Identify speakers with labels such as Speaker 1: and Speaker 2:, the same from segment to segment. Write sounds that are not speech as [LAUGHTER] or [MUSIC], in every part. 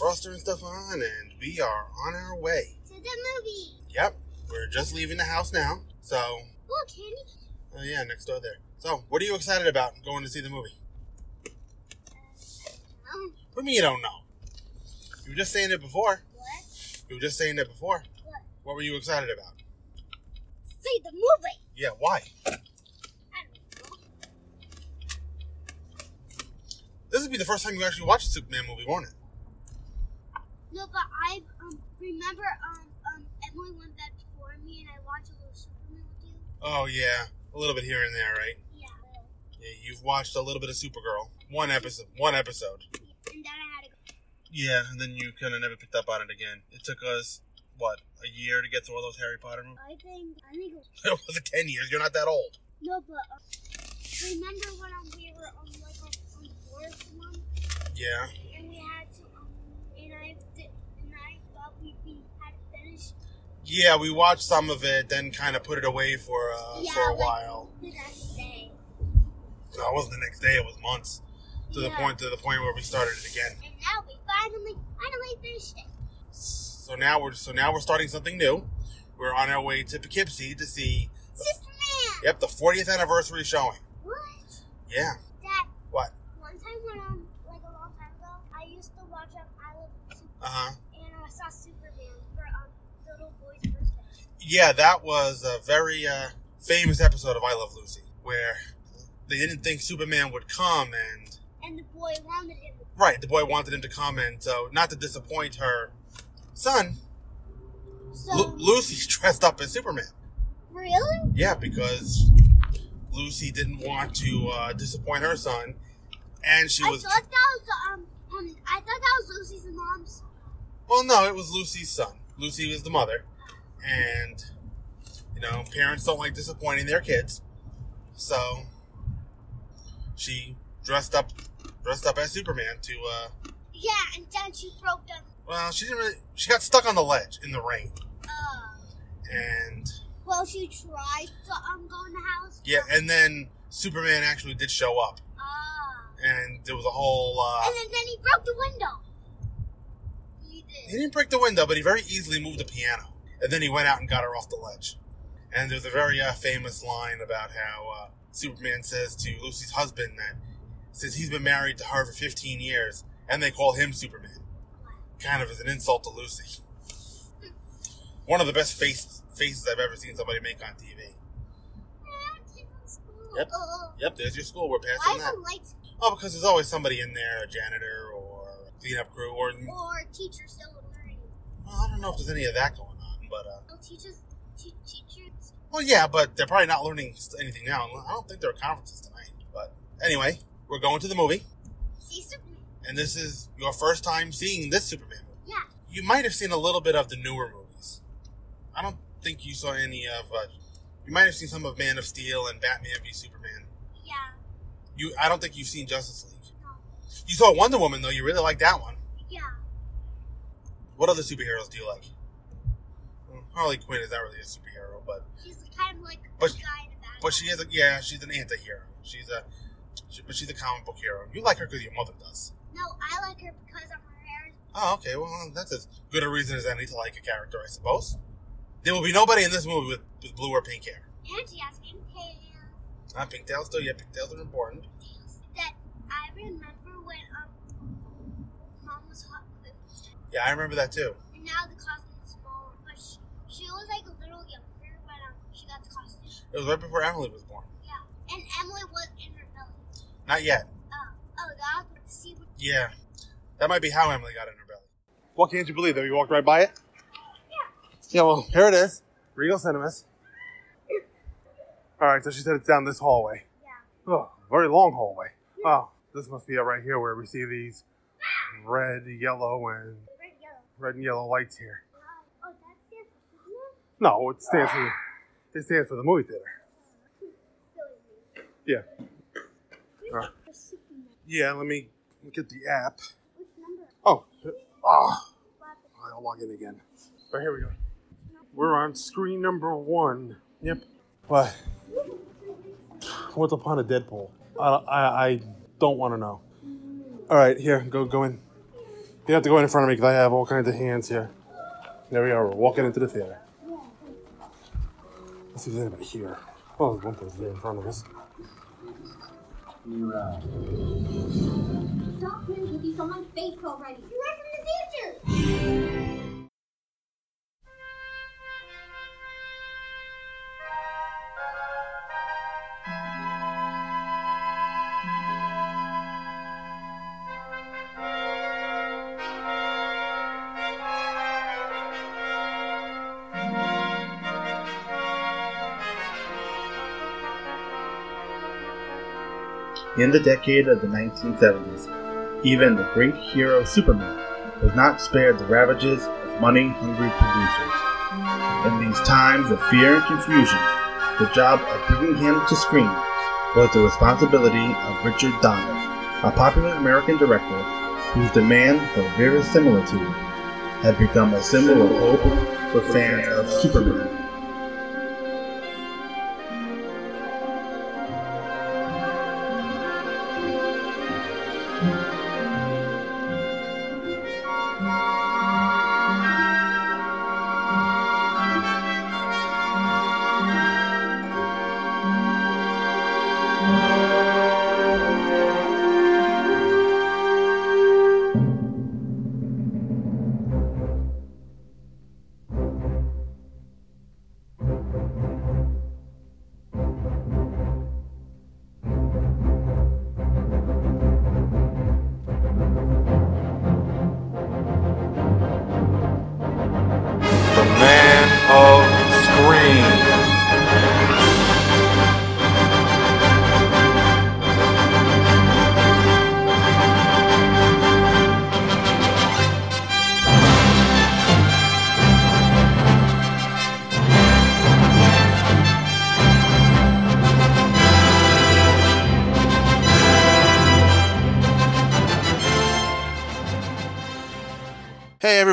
Speaker 1: defroster and stuff on, and we are on our way.
Speaker 2: To the movie.
Speaker 1: Yep, we're just leaving the house now. So,
Speaker 2: Look, Candy.
Speaker 1: oh yeah, next door there. So, what are you excited about going to see the movie?
Speaker 2: Um,
Speaker 1: What do you mean you don't know? You were just saying it before.
Speaker 2: what?
Speaker 1: You were just saying it before.
Speaker 2: What?
Speaker 1: What were you excited about?
Speaker 2: See the movie.
Speaker 1: Yeah, why?
Speaker 2: I don't know.
Speaker 1: This would be the first time you actually watched a Superman movie, won't it?
Speaker 2: No, but I um remember um um Emily went back before me and I watched a little Superman with you.
Speaker 1: Oh yeah, a little bit here and there, right?
Speaker 2: Yeah.
Speaker 1: Yeah, you've watched a little bit of Supergirl. One episode. One episode.
Speaker 2: And then I had to go.
Speaker 1: Yeah, and then you kind of never picked up on it again. It took us what a year to get through all those Harry Potter movies.
Speaker 2: I think I think it was [LAUGHS]
Speaker 1: It wasn't ten years. You're not that old.
Speaker 2: no, but um, remember when we were on like on, on the forest
Speaker 1: Yeah.
Speaker 2: and we had to um and I did, and I thought we, we had
Speaker 1: Yeah, we watched some of it, then kind of put it away for uh,
Speaker 2: Yeah,
Speaker 1: for a
Speaker 2: like-
Speaker 1: while.
Speaker 2: the next day.
Speaker 1: No, it wasn't the next day. It was months. To the point to the point where we started it again.
Speaker 2: And now we finally finally finished it.
Speaker 1: So now we're so now we're starting something new. We're on our way to Poughkeepsie to see.
Speaker 2: Superman.
Speaker 1: Yep, the 40th anniversary showing.
Speaker 2: What?
Speaker 1: Yeah.
Speaker 2: Dad.
Speaker 1: What?
Speaker 2: One time when um like a long time ago, I used to watch um I Love Superman
Speaker 1: Uh huh.
Speaker 2: and I saw Superman for um the little boy's birthday.
Speaker 1: Yeah, that was a very uh, famous episode of I Love Lucy, where they didn't think Superman would come, and
Speaker 2: And the boy wanted him.
Speaker 1: right, the boy wanted him to come, and so not to disappoint her son,
Speaker 2: So
Speaker 1: Lu- Lucy's [LAUGHS] dressed up as Superman.
Speaker 2: really?
Speaker 1: Yeah, because Lucy didn't want to uh, disappoint her son, and she
Speaker 2: I
Speaker 1: was
Speaker 2: thought that was um um I thought that was Lucy's mom's.
Speaker 1: well, no, it was Lucy's son. Lucy was the mother, and you know, parents don't like disappointing their kids, so she dressed up dressed up as Superman to uh
Speaker 2: Yeah, and then she broke the.
Speaker 1: well, she didn't really she got stuck on the ledge in the rain,
Speaker 2: Uh,
Speaker 1: and
Speaker 2: well, she tried to um go in the house.
Speaker 1: yeah, and then Superman actually did show up,
Speaker 2: Ah.
Speaker 1: and there was a whole. Uh,
Speaker 2: and then, then he broke the window. He did.
Speaker 1: He didn't break the window, but he very easily moved the piano. And then he went out and got her off the ledge. And there's a very uh, famous line about how uh, Superman says to Lucy's husband that since he's been married to her for 15 years, and they call him Superman, kind of as an insult to Lucy. One of the best face, faces I've ever seen somebody make on TV. Yep. Yep, there's your school. We're
Speaker 2: why
Speaker 1: passing
Speaker 2: is
Speaker 1: that.
Speaker 2: lights
Speaker 1: Oh, because there's always somebody in there, a janitor or a cleanup crew, or
Speaker 2: or teacher still learning?
Speaker 1: well, I don't know if there's any of that going on, but uh,
Speaker 2: No teachers, te- teachers.
Speaker 1: Well, yeah, but they're probably not learning anything now. I don't think there are conferences tonight. But anyway, we're going to the movie,
Speaker 2: See Superman.
Speaker 1: and this is your first time seeing this Superman movie.
Speaker 2: Yeah.
Speaker 1: You might have seen a little bit of the newer movies. I don't think you saw any of. Uh, you might have seen some of Man of Steel and Batman v Superman.
Speaker 2: Yeah.
Speaker 1: You, I don't think you've seen Justice League.
Speaker 2: No.
Speaker 1: You saw Wonder Woman though. You really like that one.
Speaker 2: Yeah.
Speaker 1: What other superheroes do you like? Harley Quinn is not really a superhero, but
Speaker 2: She's kind of like
Speaker 1: But-
Speaker 2: a guy in a bad.
Speaker 1: But she is a yeah, she's an anti-hero. She's a she, but she's a comic book hero. You like her because your mother does.
Speaker 2: No, I like her because of her hair.
Speaker 1: Oh, okay. Well, that's as good a reason as any to like a character, I suppose. There will be nobody in this movie with, with blue or pink hair.
Speaker 2: And she has pink hair.
Speaker 1: Not pink tails, still. Yeah, pink tails are important.
Speaker 2: That I remember when um mom was hot
Speaker 1: Yeah, I remember that too.
Speaker 2: and now the costume is smaller, but she, she was like a little younger when um she got the costume.
Speaker 1: It was right before Emily was born.
Speaker 2: Yeah, and Emily was in her belly.
Speaker 1: Not yet.
Speaker 2: Oh, oh, that was what.
Speaker 1: Yeah, that might be how Emily got in her belly. What can't you believe that we walked right by it? Yeah. Well, here it is, Regal Cinemas. All right, so she said it's down this hallway.
Speaker 2: Yeah.
Speaker 1: Oh, very long hallway. Oh, this must be it right here where we see these red, yellow, and
Speaker 2: Red, yellow.
Speaker 1: red and yellow lights here. No, it stands for it stands for the movie theater. Yeah. Uh, yeah, let me get the app. Oh, oh, I'll log in again. Right here we go. We're on screen number one. Yep. What? What's upon a Deadpool? I, I, I don't want to know. All right, here, go go in. You have to go in front of me because I have all kinds of hands here. There we are. We're walking into the theater. Let's see if there's anybody here. Oh, there's one person here in front of us.
Speaker 3: Uh, Stop putting cookies on my face already. You're right from the future.
Speaker 4: In the decade of the 1970s, even the great hero Superman was not spared the ravages of money hungry producers. In these times of fear and confusion, the job of bringing him to screen was the responsibility of Richard Donner, a popular American director whose demand for verisimilitude had become a symbol of hope for fans of Superman.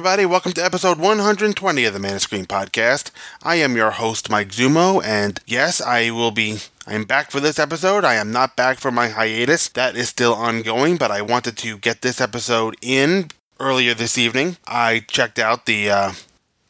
Speaker 1: Everybody, welcome to episode 120 of the Man of Screen podcast. I am your host, Mike Zummo, and yes, I will be. I'm back for this episode. I am not back for my hiatus. That is still ongoing, but I wanted to get this episode in earlier this evening. I checked out the uh,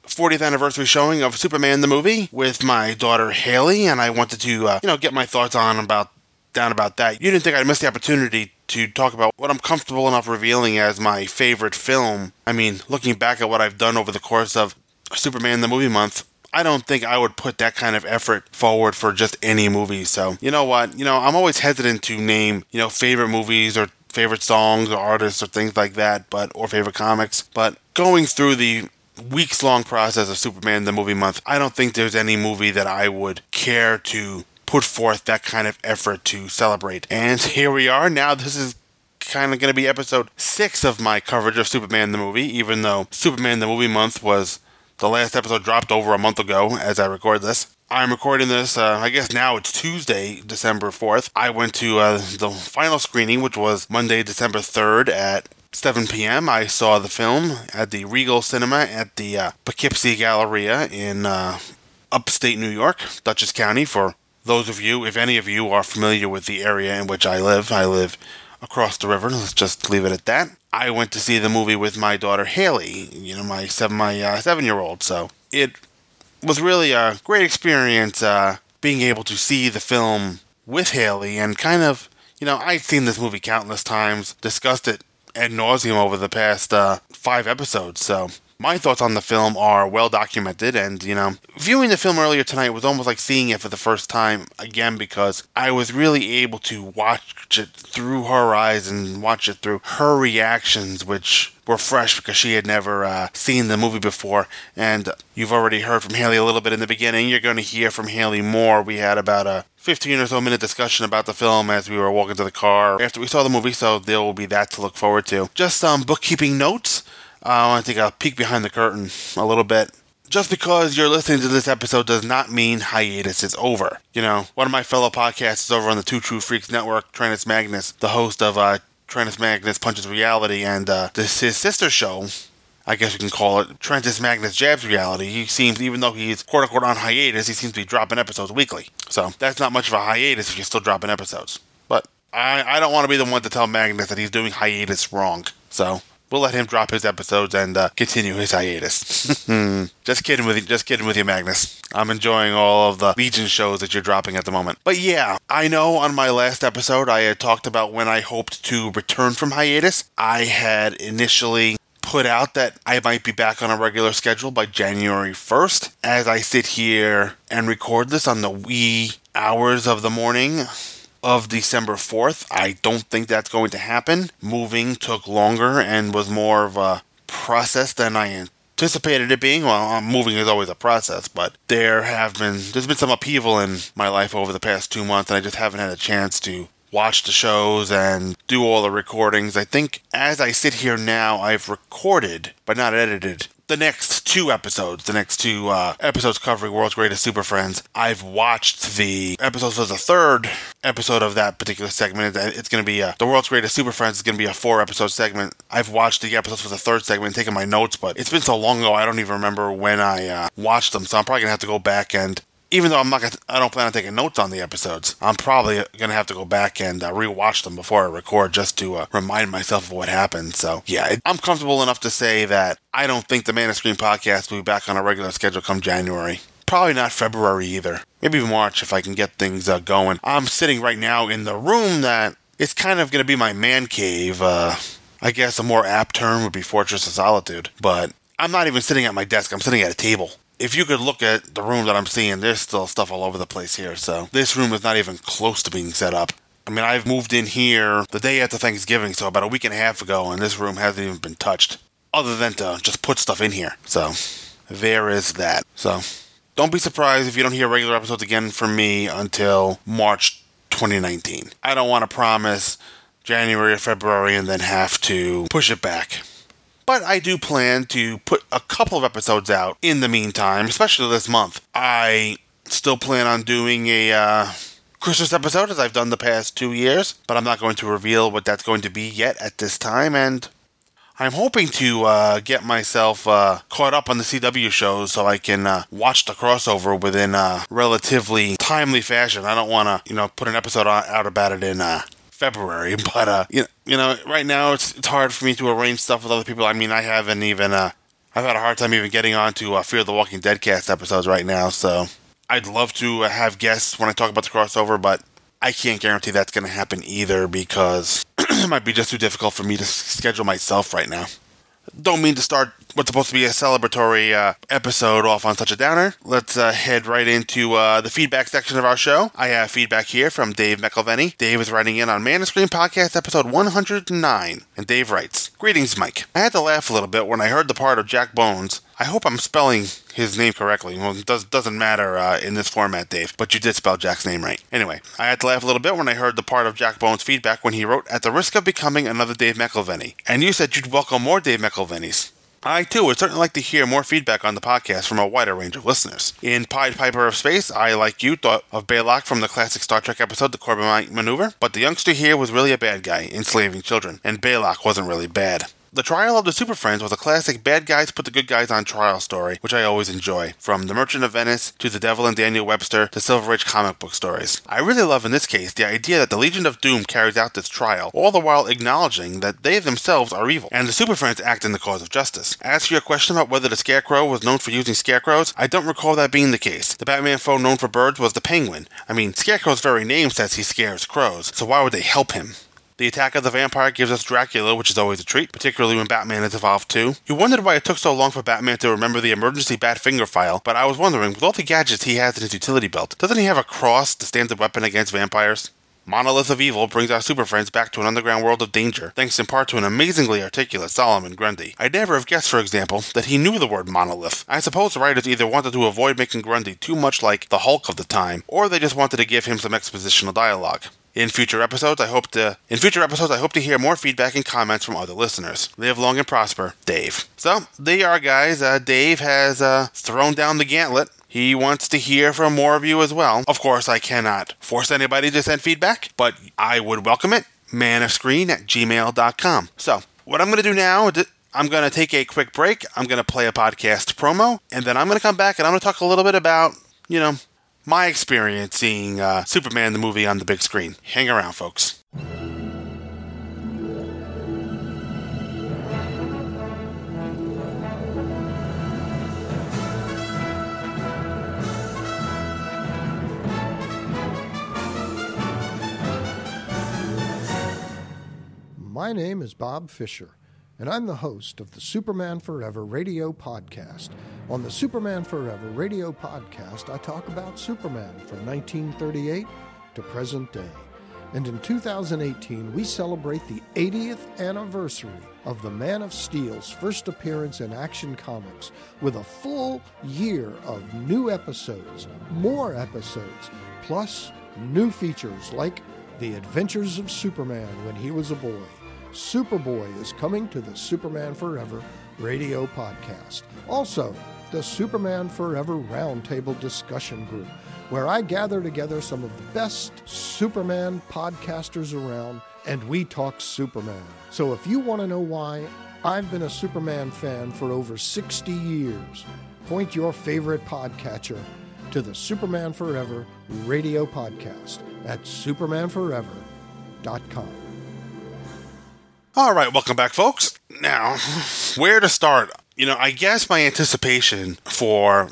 Speaker 1: 40th anniversary showing of Superman the movie with my daughter Haley, and I wanted to, uh, you know, get my thoughts on about down about that. You didn't think I'd miss the opportunity to talk about what I'm comfortable enough revealing as my favorite film. I mean, looking back at what I've done over the course of Superman the movie month, I don't think I would put that kind of effort forward for just any movie. So, you know what? You know, I'm always hesitant to name, you know, favorite movies or favorite songs or artists or things like that, but or favorite comics. But going through the weeks long process of Superman the movie month, I don't think there's any movie that I would care to put forth that kind of effort to celebrate. And [LAUGHS] here we are. Now this is kind of going to be episode 6 of my coverage of Superman the movie, even though Superman the movie month was the last episode dropped over a month ago as I record this. I'm recording this, uh, I guess now it's Tuesday, December 4th. I went to uh, the final screening, which was Monday, December 3rd at 7 p.m. I saw the film at the Regal Cinema at the uh, Poughkeepsie Galleria in uh, upstate New York, Dutchess County. For those of you, if any of you are familiar with the area in which I live, I live across the river. Let's just leave it at that. I went to see the movie with my daughter Haley, you know, my seven my uh, seven year old. So it was really a great experience uh, being able to see the film with Haley and kind of, you know, I'd seen this movie countless times, discussed it ad nauseum over the past uh, five episodes. So my thoughts on the film are well documented, and you know, viewing the film earlier tonight was almost like seeing it for the first time again because I was really able to watch it through her eyes and watch it through her reactions, which were fresh because she had never uh, seen the movie before. And you've already heard from Haley a little bit in the beginning. You're going to hear from Haley more. We had about a 15 or so minute discussion about the film as we were walking to the car after we saw the movie, so there will be that to look forward to. Just some bookkeeping notes. Uh, I want to take a peek behind the curtain a little bit. Just because you're listening to this episode does not mean hiatus is over. You know, one of my fellow podcasts is over on the Two True Freaks Network, Tranus Magnus, the host of uh, Magnus Punches Reality, and uh, this his sister show, I guess you can call it Trantis Magnus Jabs Reality. He seems, even though he's quote unquote on hiatus, he seems to be dropping episodes weekly. So that's not much of a hiatus if you're still dropping episodes. But I, I don't want to be the one to tell Magnus that he's doing hiatus wrong. So we'll let him drop his episodes and uh, continue his hiatus. [LAUGHS] just kidding with you, just kidding with you, Magnus. I'm enjoying all of the Legion shows that you're dropping at the moment. But yeah, I know on my last episode I had talked about when I hoped to return from hiatus. I had initially put out that I might be back on a regular schedule by January 1st. As I sit here and record this on the wee hours of the morning of December 4th, I don't think that's going to happen. Moving took longer and was more of a process than I anticipated it being. Well, uh, moving is always a process, but there have been there's been some upheaval in my life over the past two months, and I just haven't had a chance to watch the shows and do all the recordings. I think as I sit here now, I've recorded, but not edited, the next two episodes, the next two uh, episodes covering World's Greatest Super Friends. I've watched the episodes for the third episode of that particular segment. It's going to be the World's Greatest Super Friends is going to be a four episode segment. I've watched the episodes for the third segment taken my notes, but it's been so long ago I don't even remember when I uh, watched them. So I'm probably going to have to go back and even though I'm not gonna, I don't plan on taking notes on the episodes, I'm probably gonna have to go back and uh, rewatch them before I record just to uh, remind myself of what happened. So yeah, I'm comfortable enough to say that I don't think the Man of Screen podcast will be back on a regular schedule come January. Probably not February either. Maybe March if I can get things uh, going. I'm sitting right now in the room that it's kind of gonna be my man cave. Uh, I guess a more apt term would be Fortress of Solitude, but I'm not even sitting at my desk. I'm sitting at a table if you could look at the room that I'm seeing, there's still stuff all over the place here. So this room is not even close to being set up. I mean, I've moved in here the day after Thanksgiving, so about a week and a half ago, and this room hasn't even been touched, other than to just put stuff in here. So there is that. So don't be surprised if you don't hear regular episodes again from me until March 2019. I don't want to promise January or February and then have to push it back. But I do plan to put a couple of episodes out in the meantime, especially this month. I still plan on doing a uh, Christmas episode as I've done the past two years, but I'm not going to reveal what that's going to be yet at this time. And I'm hoping to uh, get myself uh, caught up on the CW shows so I can uh, watch the crossover within a relatively timely fashion. I don't want to, you know, put an episode out about it in uh, February, [LAUGHS] but uh, you know, you know, right now it's it's hard for me to arrange stuff with other people. I mean, I haven't even uh, I've had a hard time even getting on to uh, Fear the Walking Dead cast episodes right now. So I'd love to uh, have guests when I talk about the crossover, but I can't guarantee that's going to happen either because [CLEARS THROAT] it might be just too difficult for me to schedule myself right now don't mean to start what's supposed to be a celebratory uh, episode off on such a downer. Let's uh, head right into uh, the feedback section of our show. I have feedback here from Dave McElveny. Dave is writing in on Man of Screen Podcast episode 109, and Dave writes, Greetings, Mike. I had to laugh a little bit when I heard the part of Jack Bones I hope I'm spelling his name correctly. Well, it does, doesn't matter uh, in this format, Dave, but you did spell Jack's name right. Anyway, I had to laugh a little bit when I heard the part of Jack Bones' feedback when he wrote, At the risk of becoming another Dave McElveny. And you said you'd welcome more Dave McElvenys. I too would certainly like to hear more feedback on the podcast from a wider range of listeners. In Pied Piper of Space, I, like you, thought of Balok from the classic Star Trek episode The Corbomite Maneuver, but the youngster here was really a bad guy, enslaving children, and Balok wasn't really bad. The Trial of the Super Friends was a classic bad guys put the good guys on trial story, which I always enjoy. From The Merchant of Venice to The Devil and Daniel Webster to Silver Age comic book stories. I really love in this case the idea that the Legion of Doom carries out this trial, all the while acknowledging that they themselves are evil, and the Super Friends act in the cause of justice. As for your question about whether the Scarecrow was known for using scarecrows, I don't recall that being the case. The Batman foe known for birds was the Penguin. I mean, Scarecrow's very name says he scares crows, so why would they help him? The attack of the vampire gives us Dracula, which is always a treat, particularly when Batman is evolved too. You wondered why it took so long for Batman to remember the emergency bat finger file, but I was wondering, with all the gadgets he has in his utility belt, doesn't he have a cross, to stand the weapon against vampires? Monolith of Evil brings our super friends back to an underground world of danger, thanks in part to an amazingly articulate Solomon Grundy. I'd never have guessed, for example, that he knew the word monolith. I suppose the writers either wanted to avoid making Grundy too much like the Hulk of the time, or they just wanted to give him some expositional dialogue. In future episodes, I hope to in future episodes I hope to hear more feedback and comments from other listeners. Live long and prosper, Dave. So there you are, guys. Uh, Dave has uh, thrown down the gauntlet. He wants to hear from more of you as well. Of course, I cannot force anybody to send feedback, but I would welcome it. Manofscreen at gmail.com. So, what I'm going to do now, I'm going to take a quick break. I'm going to play a podcast promo, and then I'm going to come back and I'm going to talk a little bit about, you know, my experience seeing uh, Superman the movie on the big screen. Hang around, folks.
Speaker 5: My name is Bob Fisher and I'm the host of the Superman Forever radio podcast. On the Superman Forever radio podcast, I talk about Superman from 1938 to present day. And in 2018, we celebrate the 80th anniversary of the Man of Steel's first appearance in Action Comics with a full year of new episodes, more episodes, plus new features like The Adventures of Superman when he was a boy. Superboy is coming to the Superman Forever radio podcast. Also, the Superman Forever Roundtable Discussion Group, where I gather together some of the best Superman podcasters around and we talk Superman. So if you want to know why I've been a Superman fan for over 60 years, point your favorite podcatcher to the Superman Forever radio podcast at supermanforever.com.
Speaker 1: All right, welcome back, folks. Now, where to start? You know, I guess my anticipation for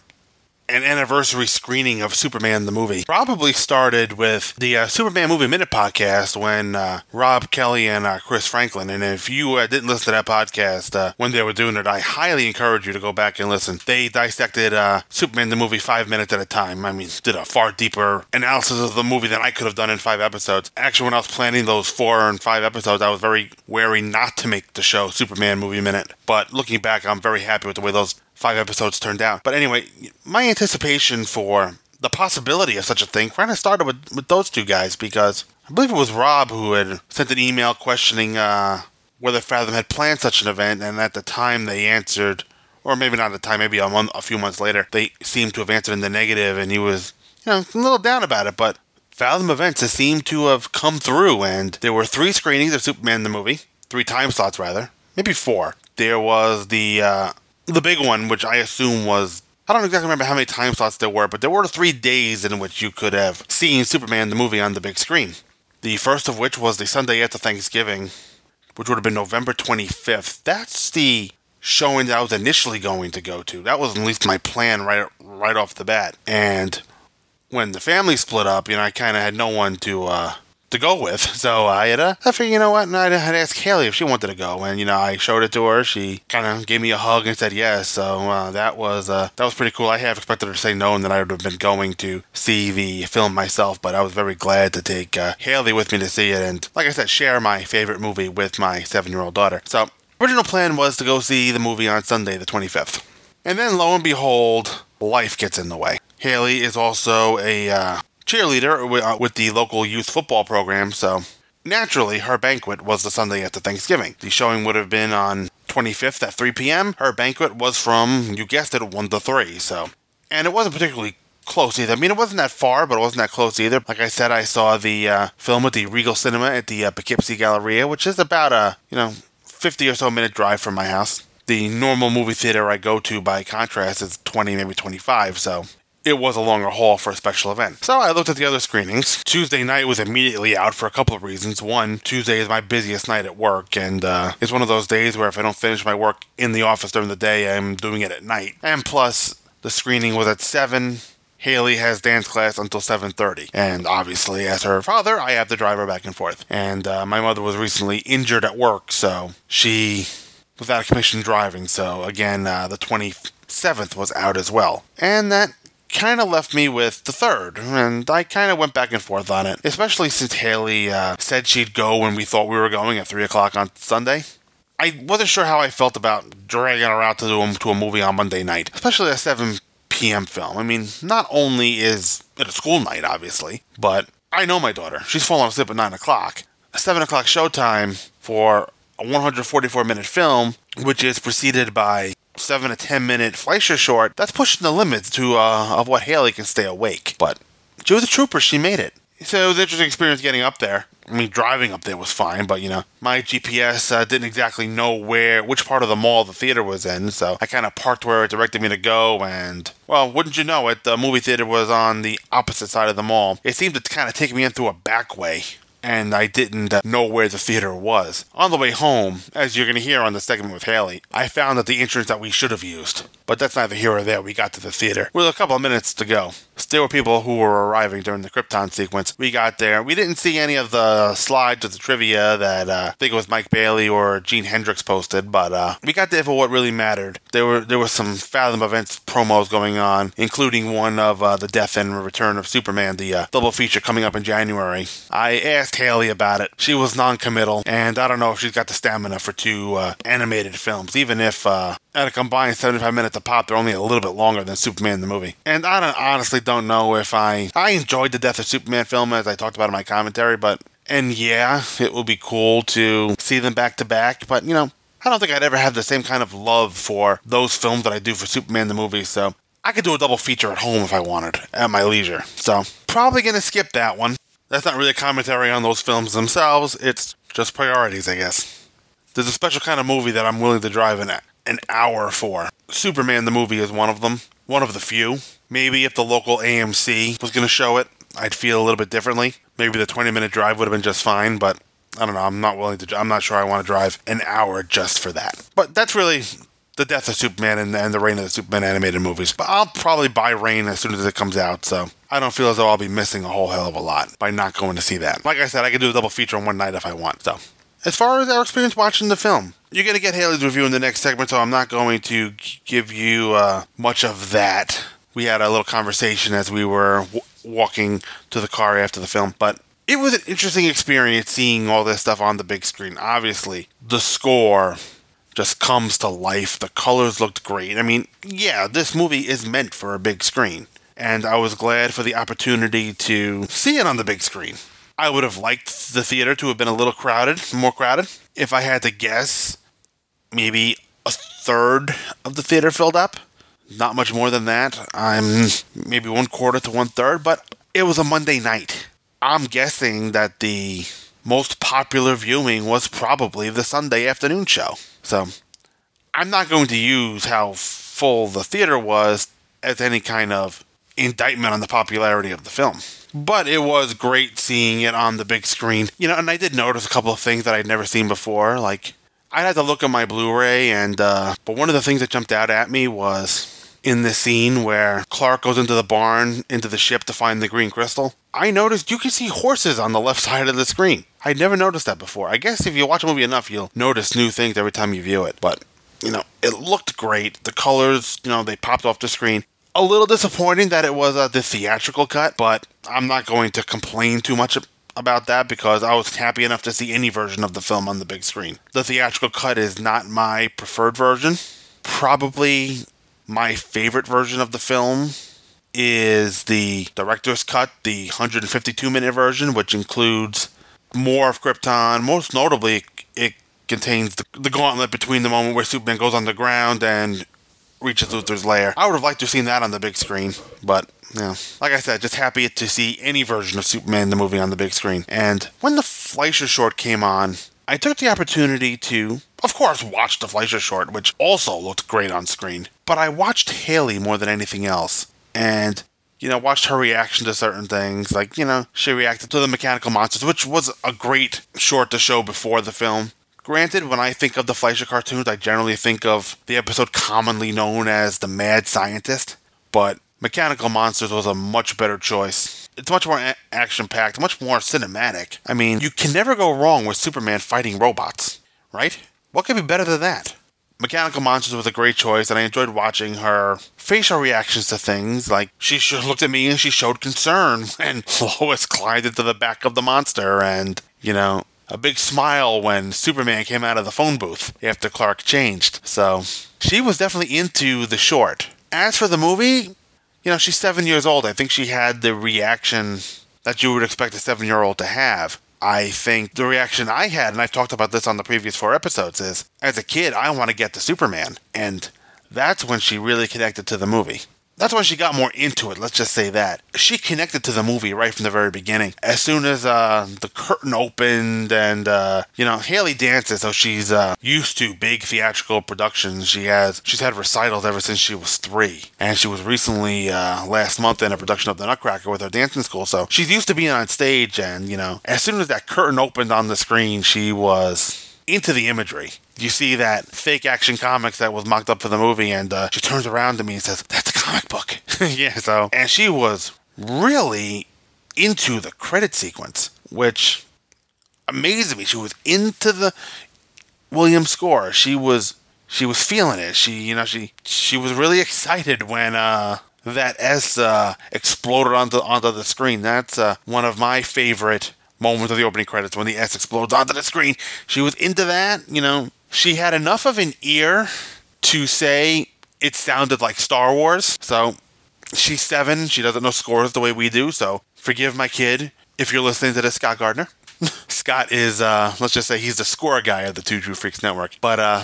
Speaker 1: an anniversary screening of Superman the movie probably started with the uh, Superman Movie Minute podcast when uh, Rob Kelly and uh, Chris Franklin. And if you uh, didn't listen to that podcast uh, when they were doing it, I highly encourage you to go back and listen. They dissected uh, Superman the movie five minutes at a time. I mean, did a far deeper analysis of the movie than I could have done in five episodes. Actually, when I was planning those four and five episodes, I was very wary not to make the show Superman Movie Minute. But looking back, I'm very happy with the way those five episodes turned out. But anyway, my anticipation for the possibility of such a thing kind of started with, with those two guys because I believe it was Rob who had sent an email questioning uh, whether Fathom had planned such an event, and at the time they answered, or maybe not at the time, maybe a, month, a few months later, they seemed to have answered in the negative, and he was, you know, a little down about it. But Fathom events seemed to have come through, and there were three screenings of Superman the movie, three time slots rather, maybe four. There was the uh, the big one, which I assume was I don't exactly remember how many time slots there were, but there were three days in which you could have seen Superman the movie on the big screen. The first of which was the Sunday after Thanksgiving, which would have been November 25th. That's the showing that I was initially going to go to. That was at least my plan right right off the bat. And when the family split up, you know, I kind of had no one to uh, to go with. [LAUGHS] So I had uh, I figured, you know what, and I had asked Haley if she wanted to go, and you know, I showed it to her. She kind of gave me a hug and said yes. So uh, that was uh, that was pretty cool. I have expected her to say no, and then I would have been going to see the film myself, but I was very glad to take uh, Haley with me to see it, and like I said, share my favorite movie with my seven-year-old daughter. So original plan was to go see the movie on Sunday, the 25th, and then lo and behold, life gets in the way. Haley is also a uh, cheerleader with, uh, with the local youth football program, so naturally her banquet was the Sunday after Thanksgiving. The showing would have been on 25th at 3 p.m. Her banquet was from, you guessed it, 1 to 3, so. And it wasn't particularly close either. I mean, it wasn't that far, but it wasn't that close either. Like I said, I saw the uh, film at the Regal Cinema at the uh, Poughkeepsie Galleria, which is about a, you know, 50 or so minute drive from my house. The normal movie theater I go to, by contrast, is 20, maybe 25, so it was a longer haul for a special event. So I looked at the other screenings. Tuesday night was immediately out for a couple of reasons. One, Tuesday is my busiest night at work, and uh, it's one of those days where if I don't finish my work in the office during the day, I'm doing it at night. And plus, the screening was at 7. Haley has dance class until 7:30, and obviously, as her father, I have to drive her back and forth. And uh, my mother was recently injured at work, so she was out of commission driving. So again, uh, the 27th was out as well, and that kind of left me with the third, and I kind of went back and forth on it, especially since Haley uh, said she'd go when we thought we were going at 3 o'clock on Sunday. I wasn't sure how I felt about dragging her out to, do, to a movie on Monday night, especially a 7 p.m. film. I mean, not only is it a school night, obviously, but I know my daughter. She's falling asleep at 9 o'clock. A 7 o'clock showtime for a 144 minute film, which is preceded by seven to ten minute Fleischer short, that's pushing the limits to uh, of what Haley can stay awake. But she was a trooper; she made it. So it was an interesting experience getting up there. I mean, driving up there was fine, but you know, my GPS uh, didn't exactly know where, which part of the mall the theater was in, so I kind of parked where it directed me to go, and well, wouldn't you know it, the movie theater was on the opposite side of the mall. It seemed to kind of take me in through a back way, and I didn't uh, know where the theater was. On the way home, as you're going to hear on the segment with Haley, I found that the entrance that we should have used. But that's neither here or there. We got to the theater with a couple of minutes to go. There were people who were arriving during the Krypton sequence. We got there. We didn't see any of the slides or the trivia that uh, I think it was Mike Bailey or Gene Hendricks posted, but uh, we got there for what really mattered. There were there were some Fathom events promos going on, including one of uh, the death and return of Superman, the uh, double feature coming up in January. I asked Haley about it. She was non-committal, and I don't know if she's got the stamina for two uh, animated films, even if uh, at a combined 75 minutes a pop, they're only a little bit longer than Superman the movie. And I don't, honestly don't know if I I enjoyed the Death of Superman film as I talked about in my commentary, but and yeah, it would be cool to see them back to back, but you know, I don't think I'd ever have the same kind of love for those films that I do for Superman the movie, so I could do a double feature at home if I wanted, at my leisure. So, probably gonna skip that one. That's not really a commentary on those films themselves, it's just priorities, I guess. There's a special kind of movie that I'm willing to drive an, an hour for. Superman the movie is one of them, one of the few. Maybe if the local AMC was gonna show it, I'd feel a little bit differently. Maybe the 20 minute drive would have been just fine, but I don't know. I'm not willing to. I'm not sure I want to drive an hour just for that. But that's really the death of Superman and, and the reign of the Superman animated movies. But I'll probably buy Reign as soon as it comes out. So I don't feel as though I'll be missing a whole hell of a lot by not going to see that. Like I said, I could do a double feature on one night if I want. So as far as our experience watching the film, you're going to get Haley's review in the next segment, so I'm not going to give you uh, much of that. We had a little conversation as we were w- walking to the car after the film, but it was an interesting experience seeing all this stuff on the big screen. Obviously, the score just comes to life. The colors looked great. I mean, yeah, this movie is meant for a big screen, and I was glad for the opportunity to see it on the big screen. I would have liked the theater to have been a little crowded, more crowded. If I had to guess, maybe a third of the theater filled up. Not much more than that. I'm maybe one quarter to one third, but it was a Monday night. I'm guessing that the most popular viewing was probably the Sunday afternoon show. So I'm not going to use how full the theater was as any kind of indictment on the popularity of the film. But it was great seeing it on the big screen. You know, and I did notice a couple of things that I'd never seen before. Like, I had to look at my Blu ray, and, uh, but one of the things that jumped out at me was in the scene where Clark goes into the barn, into the ship to find the green crystal. I noticed you can see horses on the left [LAUGHS] side of the screen. I'd never noticed that before. I guess if you watch a movie enough, you'll notice new things every time you view it. But, you know, it looked great. The colors, you know, they popped off the screen a little disappointing that it was uh, the theatrical cut, but I'm not going to complain too much about that because I was happy enough to see any version of the film on the big screen. The theatrical cut is not my preferred version. Probably my favorite version of the film is the director's cut, the 152 minute version, which includes more of Krypton. Most notably, it contains the, the gauntlet between the moment where Superman goes on the ground and reaches Luthor's lair. I would have liked to have seen that on the big screen, but yeah, like I said, just happy to see any version of Superman the movie on the big screen. And when the Fleischer short came on, I took the opportunity to, of course, watch the Fleischer short, which also looked great on screen. But I watched Haley more than anything else, and you know, watched her reaction to certain things. Like, you know, she reacted to the mechanical monsters, which was a great short to show before the film. Granted, when I think of the Fleischer cartoons, I generally think of the episode commonly known as The Mad Scientist, but Mechanical Monsters was a much better choice. It's much more a- action packed, much more cinematic. I mean, you can never go wrong with Superman fighting robots, right? What could be better than that? Mechanical Monsters was a great choice, and I enjoyed watching her facial reactions to things. Like, she looked at me and she showed concern [LAUGHS] when Lois climbed into the back of the monster, and, you know, a big smile when Superman came out of the phone booth after Clark changed. So she was definitely into the short. As for the movie, you know, she's seven years old. I think she had the reaction that you would expect a seven year old to have. I think the reaction I had, and I've talked about this on the previous four episodes, is as a kid, I want to get to Superman. And that's when she really connected to the movie. That's why she got more into it. Let's just say that she connected to the movie right from the very beginning. As soon as uh, the curtain opened, and uh, you know Haley dances, so she's uh, used to big theatrical productions. She has she's had recitals ever since she was three, and she was recently uh, last month in a production of The Nutcracker with her dancing school. So she's used to being on stage, and you know, as soon as that curtain opened on the screen, she was into the imagery. You see that fake action comics that was mocked up for the movie, and uh, she turns around to me and says, "That's a comic book." [LAUGHS] yeah, so and she was really into the credit sequence, which amazed me. She was into the Williams score. She was she was feeling it. She you know she she was really excited when uh that S uh, exploded onto onto the screen. That's uh, one of my favorite moments of the opening credits when the S explodes onto the screen. She was into that. You know, she had enough of an ear to say it sounded like Star Wars. So she's seven. She doesn't know scores the way we do. So forgive my kid if you're listening to this, Scott Gardner. [LAUGHS] Scott is, uh, let's just say, he's the score guy of the Two True Freaks Network. But uh,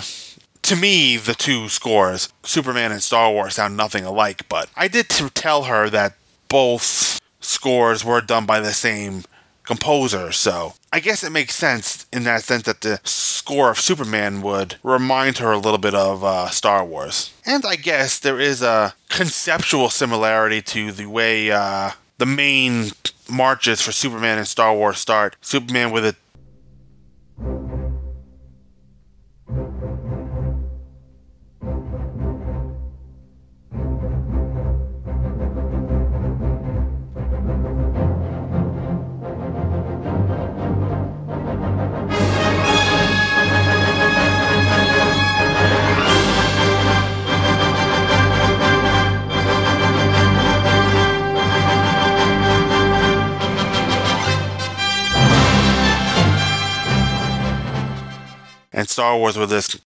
Speaker 1: to me, the two scores, Superman and Star Wars, sound nothing alike. But I did to tell her that both scores were done by the same composer. So I guess it makes sense in that sense that the score of Superman would remind her a little bit of uh, Star Wars. And I guess there is a conceptual similarity to the way uh, the main marches for Superman and Star Wars start. Superman with a and Star Wars with this.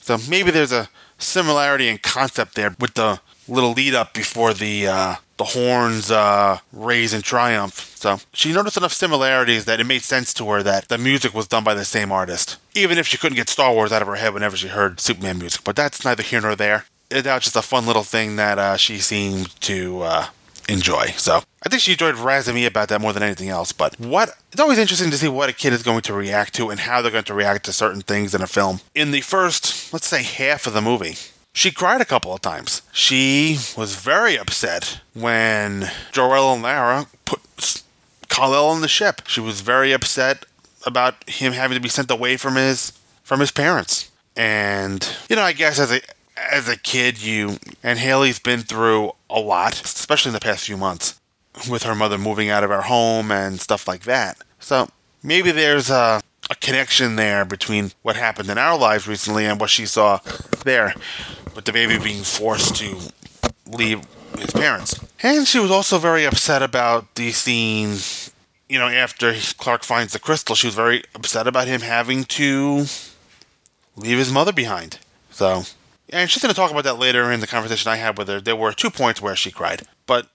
Speaker 1: So maybe there's a similarity in concept there with the little lead up before the uh, the horns uh, raise in triumph. So she noticed enough similarities that it made sense to her that the music was done by the same artist, even if she couldn't get Star Wars out of her head whenever she heard Superman music. But that's neither here nor there that was just a fun little thing that uh, she seemed to uh, enjoy. So I think she enjoyed razzing me about that more than anything else. But what it's always interesting to see what a kid is going to react to and how they're going to react to certain things in a film. In the first, let's say, half of the movie, she cried a couple of times. She was very upset when Jor-El and Lara put Kal-El on the ship. She was very upset about him having to be sent away from his from his parents. And you know, I guess as a as a kid, you and Haley's been through a lot, especially in the past few months, with her mother moving out of our home and stuff like that. So maybe there's a, a connection there between what happened in our lives recently and what she saw there, with the baby being forced to leave his parents. And she was also very upset about the scene. You know, after Clark finds the crystal, she was very upset about him having to leave his mother behind. So and she's going to talk about that later in the conversation I had with her. There were two points where she cried, but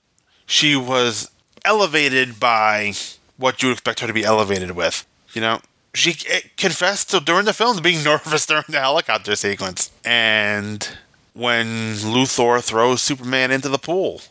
Speaker 1: she was elevated by what you would expect her to be elevated with. You know, she eh, confessed to during the film being [LAUGHS] nervous during the helicopter sequence, and when Luthor throws Superman into the pool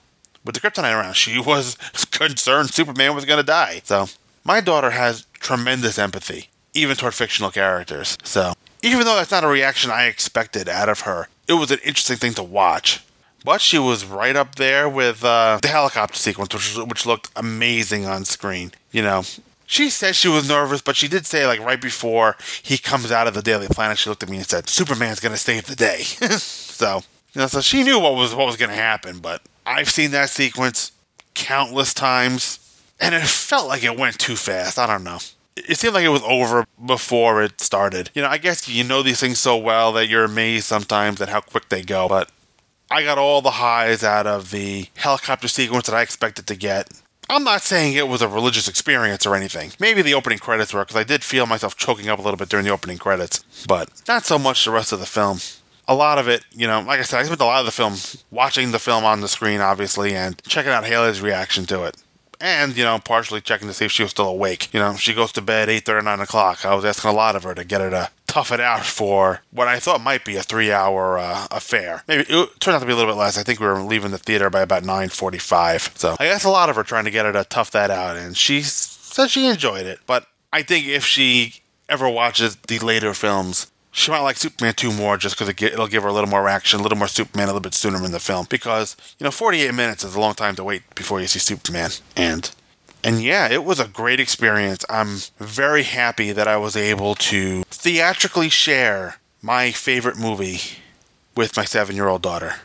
Speaker 1: with the kryptonite around, she [LAUGHS] was concerned Superman was going to die. So my daughter has tremendous empathy, even toward fictional characters. So even though that's not a reaction I expected out of her, it was an interesting thing to watch. But she was right up there with uh, the helicopter sequence, which, which looked amazing on screen. You know, she said she was nervous, but she did say, like, right before he comes out of the Daily Planet, she looked at me and said, Superman's going to save the day. [LAUGHS] so, you know, so she knew what was what was going to happen, but I've seen that sequence countless times, and it felt like it went too fast. I don't know it seemed like it was over before it started. You know, I guess you know these things so well that you're amazed sometimes at how quick they go, but I got all the highs out of the helicopter sequence that I expected to get. I'm not saying it was a religious experience or anything. Maybe the opening credits were, because I did feel myself choking up a little bit during the opening credits, but not so much the rest of the film. A lot of it, you know, like I said, I spent a lot of the film watching the film on the screen, obviously, and checking out Haley's reaction to it. And you know, partially checking to see if she was still awake. You know, she goes to bed eight thirty, nine o'clock. I was asking a lot of her to get her to tough it out for what I thought might be a three-hour uh, affair. Maybe it turned out to be a little bit less. I think we were leaving the theater by about nine forty-five. So I asked a lot of her trying to get her to tough that out, and she said she enjoyed it. But I think if she ever watches the later films, she might like Superman 2 more just because it it'll give her a little more action, a little more Superman a little bit sooner in the film. Because, you know, 48 minutes is a long time to wait before you see Superman. And and yeah, it was a great experience. I'm very happy that I was able to theatrically share my favorite movie with my seven year old daughter.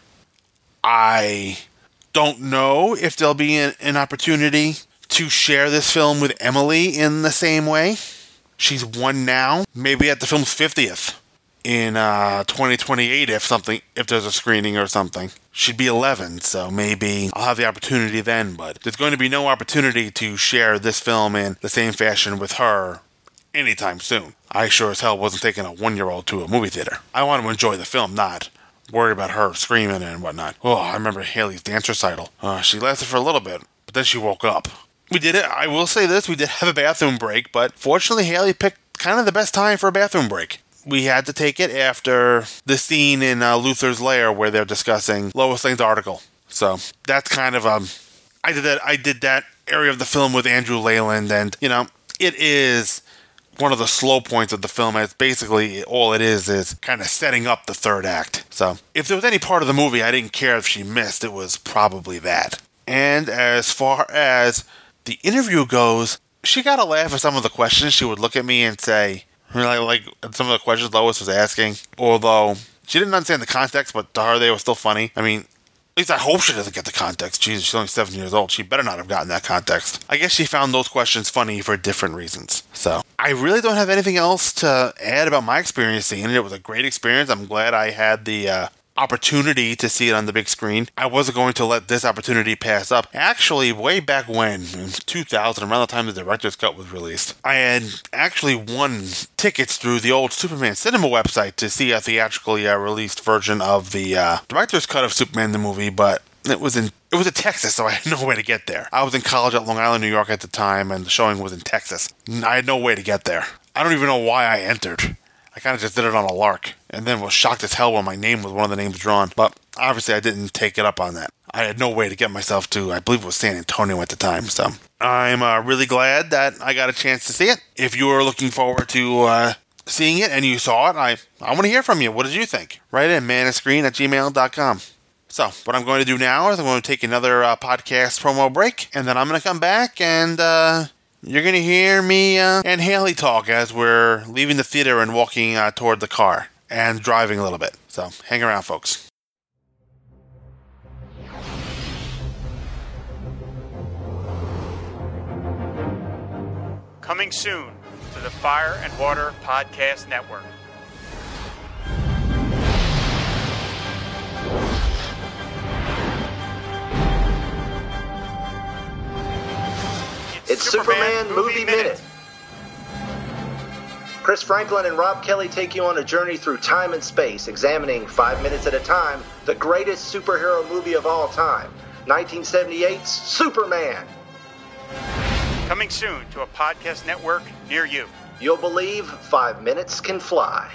Speaker 1: I don't know if there'll be an, an opportunity to share this film with Emily in the same way. She's one now, maybe at the film's 50th in uh, 2028 if something if there's a screening or something. She'd be 11 so maybe i'll have the opportunity then but there's going to be no opportunity to share this film in the same fashion with her anytime soon. I sure as hell wasn't taking a one year old to a movie theater. I want to enjoy the film not worry about her screaming and whatnot. Oh i remember haley's dance recital. Uh, she lasted for a little bit but then she woke up we did it i will say this we did have a bathroom break but fortunately haley picked kind of the best time for a bathroom break we had to take it after the scene in uh, Luthor's lair where they're discussing Lois Lane's article. So that's kind of um, I did that. I did that area of the film with Andrew Leyland, and you know, it is one of the slow points of the film. It's basically all it is is kind of setting up the third act. So if there was any part of the movie I didn't care if she missed, it was probably that. And as far as the interview goes, she got a laugh at some of the questions. She would look at me and say, like, like some of the questions Lois was asking, although she didn't understand the context, but to her they were still funny. I mean, at least I hope she doesn't get the context. Jesus, she's only seven years old. She better not have gotten that context. I guess she found those questions funny for different reasons. So I really don't have anything else to add about my experience seeing it. It was a great experience. I'm glad I had the uh, opportunity to see it on the big screen. I wasn't going to let this opportunity pass up. Actually, way back when, in 2000, around the time the director's cut was released, I had actually won tickets through the old Superman Cinema website to see a theatrically uh, released version of the uh, director's cut of Superman the movie, but it was in it was in Texas, so I had [LAUGHS] no way to get there. I was in college at Long Island, New York at the time, and the showing was in Texas. I had no way to get there. I don't even know why I entered. I kind of just did it on a lark, and then was shocked as hell when my name was one of the names drawn. But obviously, I didn't take it up on that. I had no way to get myself to, I believe it was San Antonio at the time. So I'm uh, really glad that I got a chance to see it. If you are looking forward to uh, seeing it and you saw it, I, I want to hear from you. What did you think? Write in manofscreen at gmail.com. So, what I'm going to do now is I'm going to take another uh, podcast promo break, and then I'm going to come back and uh, you're going to hear me uh, and Haley talk as we're leaving the theater and walking uh, toward the car and driving a little bit. So, hang around, folks.
Speaker 6: Coming soon to the Fire and Water Podcast Network.
Speaker 7: It's Superman, Movie Minute. Chris Franklin and Rob Kelly take you on a journey through time and space, examining five minutes at a time the greatest superhero movie of all time 1978's Superman.
Speaker 6: Coming soon to a podcast network near you.
Speaker 7: You'll believe five minutes can fly.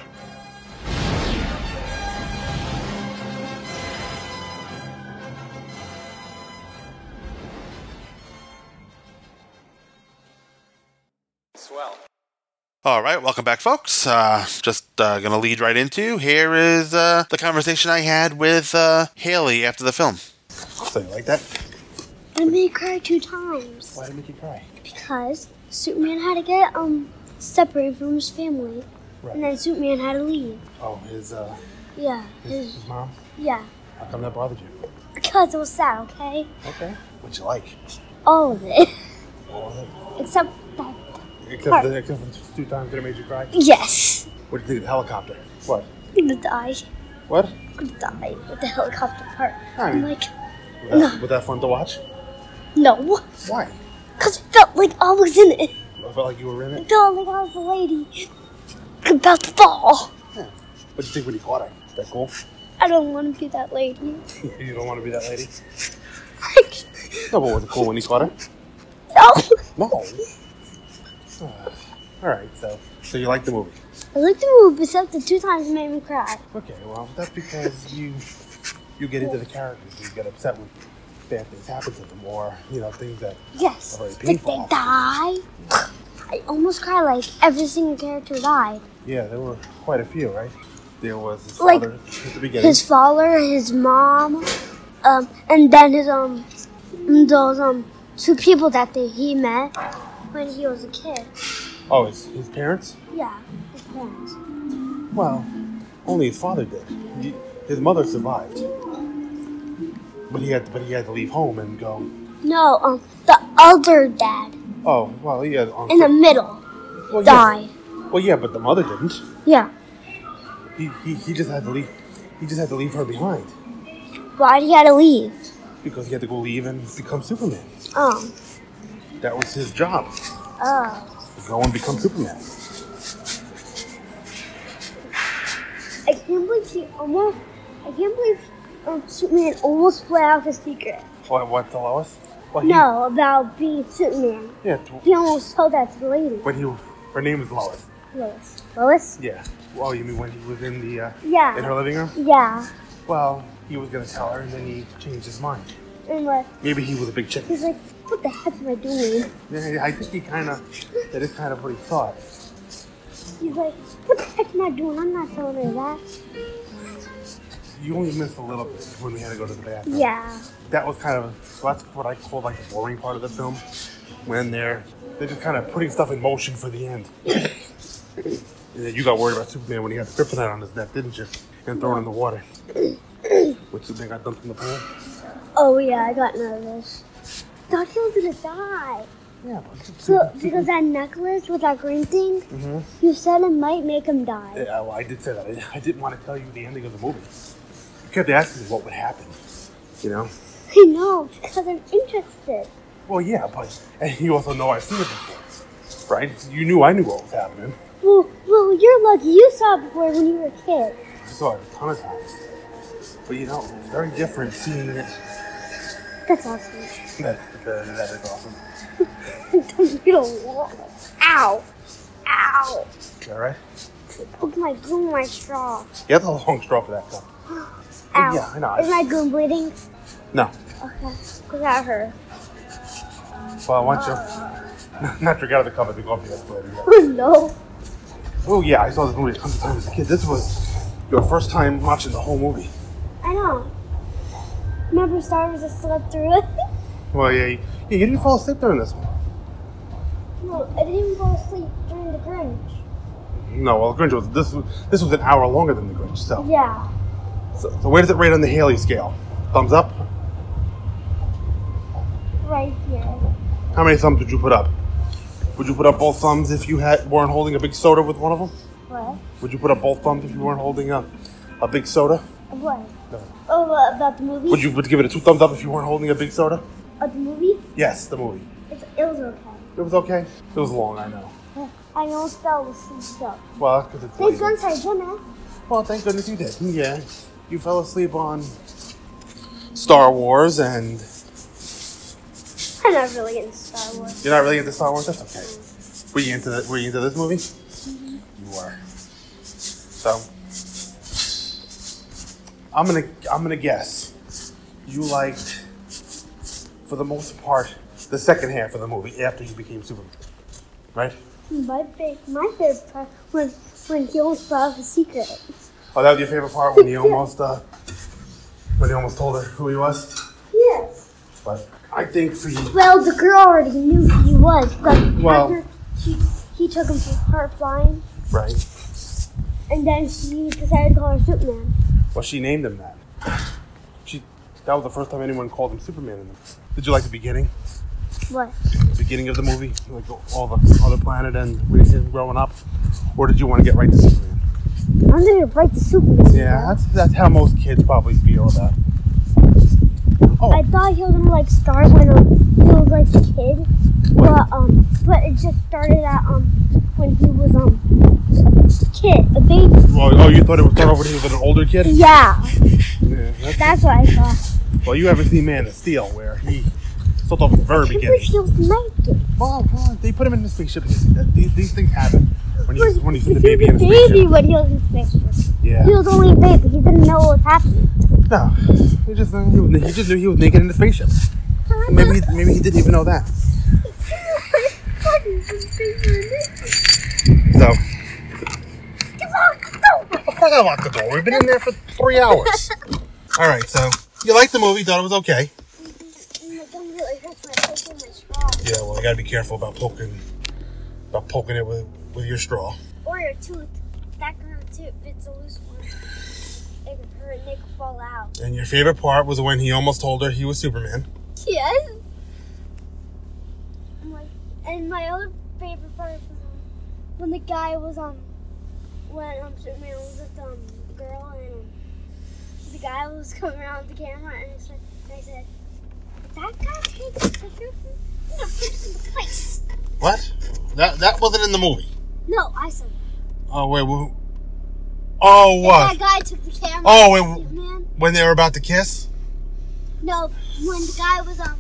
Speaker 1: All right, welcome back, folks. Uh, just uh, going to lead right into here is uh, the conversation I had with uh, Haley after the film. So, you like that?
Speaker 2: It made me cry two times
Speaker 1: Why did it make you cry?
Speaker 2: because Superman had to get um separated from his family,
Speaker 1: Right.
Speaker 2: and then Superman had to leave.
Speaker 1: Oh, his, uh,
Speaker 2: Yeah, his,
Speaker 1: mom?
Speaker 2: yeah,
Speaker 1: How come that bothered you?
Speaker 2: because it was sad. Okay,
Speaker 1: Okay. What'd you like?
Speaker 2: all of it
Speaker 1: All of it.
Speaker 2: except that.
Speaker 1: Except the, except for the two times that it made you cry?
Speaker 2: Yes,
Speaker 1: What did you think of the helicopter? What?
Speaker 2: I'm gonna die.
Speaker 1: What?
Speaker 2: I'm gonna die with the helicopter part.
Speaker 1: I
Speaker 2: I'm like,
Speaker 1: Was that, was that fun to watch?
Speaker 2: no,
Speaker 1: Why?
Speaker 2: because it felt like I was in it.
Speaker 1: I felt like you were in
Speaker 2: It
Speaker 1: it.
Speaker 2: felt like I was a lady about to fall.
Speaker 1: What'd you think when you caught her? Is that cool?
Speaker 2: I don't want to be that lady. [LAUGHS]
Speaker 1: you don't want to be that lady? No, but was it cool when you caught her?
Speaker 2: No.
Speaker 1: No. All right. So, so you like the movie?
Speaker 2: I like the movie, except the two times it made me cry.
Speaker 1: Okay. Well, that's because you you get into the characters. You get upset when bad things happen to them, or you know things that
Speaker 2: Yes.
Speaker 1: are very
Speaker 2: Like they
Speaker 1: painful.
Speaker 2: die. I almost cried like every single character died.
Speaker 1: Yeah, there were quite a few, right? There was his
Speaker 2: Like,
Speaker 1: father at the beginning.
Speaker 2: His father, his mom, um, and then his um, those um two people that they, he met when he was a kid.
Speaker 1: oh, his, his parents?
Speaker 2: Yeah, his parents.
Speaker 1: Well, only his father did. He, his mother survived, but he had but he had to leave home and go.
Speaker 2: No, um, the other dad
Speaker 1: Oh, well, yeah. Um,
Speaker 2: in the middle
Speaker 1: well, yeah. Well, yeah, but the mother didn't.
Speaker 2: Yeah.
Speaker 1: He, he, he just had to leave. He just had to leave her behind
Speaker 2: Why did he have to leave?
Speaker 1: because he had to go leave and become Superman.
Speaker 2: Um.
Speaker 1: That was his job.
Speaker 2: Oh.
Speaker 1: To go and become Superman.
Speaker 2: I can't believe he almost. I can't believe um, Superman almost put out his secret.
Speaker 1: What? What to Lois? Well, he,
Speaker 2: No, about being Superman.
Speaker 1: Yeah. t-
Speaker 2: He almost told that to the lady.
Speaker 1: When he, her name was Lois.
Speaker 2: Lois. Lois?
Speaker 1: Yeah. Well, you mean when he was in the uh,
Speaker 2: Yeah.
Speaker 1: in her living room?
Speaker 2: Yeah.
Speaker 1: Well, he was gonna tell her, and then he changed his mind.
Speaker 2: And like,
Speaker 1: Maybe he was a big chicken.
Speaker 2: he's like, what the heck am I doing?
Speaker 1: Yeah, I think he kind of. That is kind of what he thought.
Speaker 2: He's like, what the heck am I doing? I'm not telling her that.
Speaker 1: You only missed a little bit when we had to go to the bathroom.
Speaker 2: Yeah.
Speaker 1: That was kind of. So that's what I call like the boring part of the film, when they're they're just kind of putting stuff in motion for the end. [COUGHS] And then you got worried about Superman when he had the kryptonite on his neck, didn't you? And thrown in the water. when Superman got dumped in the pool.
Speaker 2: Oh yeah, I got nervous. Thought he was gonna die.
Speaker 1: Yeah,
Speaker 2: So, because that necklace with that green thing,
Speaker 1: Mhm.
Speaker 2: you said it might make him die.
Speaker 1: Yeah, well, I did say that. I, I didn't want to tell you the ending of the movie. You kept asking me what would happen. You know?
Speaker 2: I know, because I'm interested.
Speaker 1: Well, yeah, but and you also know I've seen it before, right? You knew I knew what was happening.
Speaker 2: Well, well, you're lucky. You saw it before when you were a kid.
Speaker 1: I saw it a ton of times. But you know, it's very different seeing it.
Speaker 2: That's awesome.
Speaker 1: That, that, that is awesome.
Speaker 2: you don't want Ow. Ow.
Speaker 1: All right.
Speaker 2: Poke my goon, my straw.
Speaker 1: You have the long straw for that, though. [GASPS]
Speaker 2: Ow.
Speaker 1: Yeah, I know.
Speaker 2: Is my goon bleeding?
Speaker 1: No.
Speaker 2: Okay. Because that hurt.
Speaker 1: Well, I want you [LAUGHS] not drink out of the cup. Off the escalator. Yeah.
Speaker 2: Oh [LAUGHS] no.
Speaker 1: Oh yeah, I saw this movie a of times as a kid. This was your first time watching the whole movie.
Speaker 2: I know. Remember Star Wars just slept through it?
Speaker 1: Well, yeah, you, yeah, you didn't fall asleep during this one.
Speaker 2: no, I didn't even go to during the Grinch.
Speaker 1: No, well, the Grinch was this. Was, this was an hour longer than the Grinch. So,
Speaker 2: Yeah.
Speaker 1: so, so where does it rate on the Haley scale? Thumbs up.
Speaker 2: Right here.
Speaker 1: How many thumbs would you put up? Would you put up both thumbs if you had weren't holding a big soda with one of them?
Speaker 2: What?
Speaker 1: Would you put up both thumbs if you weren't holding a, a big soda?
Speaker 2: What?
Speaker 1: No.
Speaker 2: Oh, about the movie?
Speaker 1: Would you would give it a two thumbs up if you weren't holding a big soda?
Speaker 2: Oh, the movie?
Speaker 1: Yes, the movie.
Speaker 2: It's, it was okay.
Speaker 1: It was okay. It was long, I know.
Speaker 2: I almost fell asleep though.
Speaker 1: Well, because it's
Speaker 2: Thank
Speaker 1: late.
Speaker 2: goodness I didn't.
Speaker 1: Well, thank goodness you did. Yeah, you fell asleep on Star Wars, and
Speaker 2: I'm not really into Star Wars.
Speaker 1: you're not really into Star Wars. That's okay. Were you into the, Were you into this movie? Mm-hmm. You were. So, I'm gonna I'm gonna guess you liked, for the most part, the second half of the movie after you became Superman, right?
Speaker 2: My, fa- my favorite part was when he almost found the secret.
Speaker 1: Oh, that was your favorite part when he almost uh, when he almost told her who he was.
Speaker 2: Yes.
Speaker 1: But I think for you,
Speaker 2: Well, the girl already knew who he was, but
Speaker 1: Well-
Speaker 2: after she, he took him to her flying,
Speaker 1: right?
Speaker 2: and then she decided to call her Superman.
Speaker 1: Well, she named him that. She that was the first time anyone called him Superman. In the, did you like the beginning?
Speaker 2: What?
Speaker 1: The beginning of the movie, like all the other planet and growing up, or did you want to get right to Superman?
Speaker 2: I'm gonna write the Superman.
Speaker 1: Yeah, that's that's how most kids probably feel about. it.
Speaker 2: I thought he was gonna like start when um, he was like a kid, but um, but it just started at um when he was um a kid, a baby.
Speaker 1: Well, oh, you thought it would start when he was an older kid?
Speaker 2: Yeah,
Speaker 1: Yeah, that's,
Speaker 2: that's what I thought.
Speaker 1: Well, you haven't seen Man of Steel, where he start off at the very
Speaker 2: He
Speaker 1: beginning.
Speaker 2: was naked.
Speaker 1: Well, well, they put him in the spaceship. These, these things happen when he's, when he's the baby in the
Speaker 2: baby
Speaker 1: spaceship.
Speaker 2: when he was in spaceship.
Speaker 1: Yeah.
Speaker 2: He was only a baby. He didn't know what was happening.
Speaker 1: No, he just he, was, he just knew he was naked in the spaceship. Maybe he, maybe he didn't even know that. So of course I locked the door. We've been in there for three hours. [LAUGHS] All right, so you liked the movie? Thought it was okay?
Speaker 2: Don't really hurt my poking my straw.
Speaker 1: Yeah. Well, I gotta be careful about poking about poking it with with your straw.
Speaker 2: Or your tooth. That can hurt too if it's a loose one. It could hurt and it could fall out.
Speaker 1: And your favorite part was when he almost told her he was Superman.
Speaker 2: Yes. And my, and my other favorite part was um, when the guy was um when um Superman was with um the girl and um, the guy was coming around with the camera and, I said, and I said, "Did that guy take a picture of me? I'm gonna him in the face."
Speaker 1: What? That that wasn't in the movie.
Speaker 2: No, I said.
Speaker 1: Oh wait. wh- Oh what?
Speaker 2: That guy took the camera.
Speaker 1: Oh, wait,
Speaker 2: Superman.
Speaker 1: When they were about to kiss?
Speaker 2: No, when the guy was um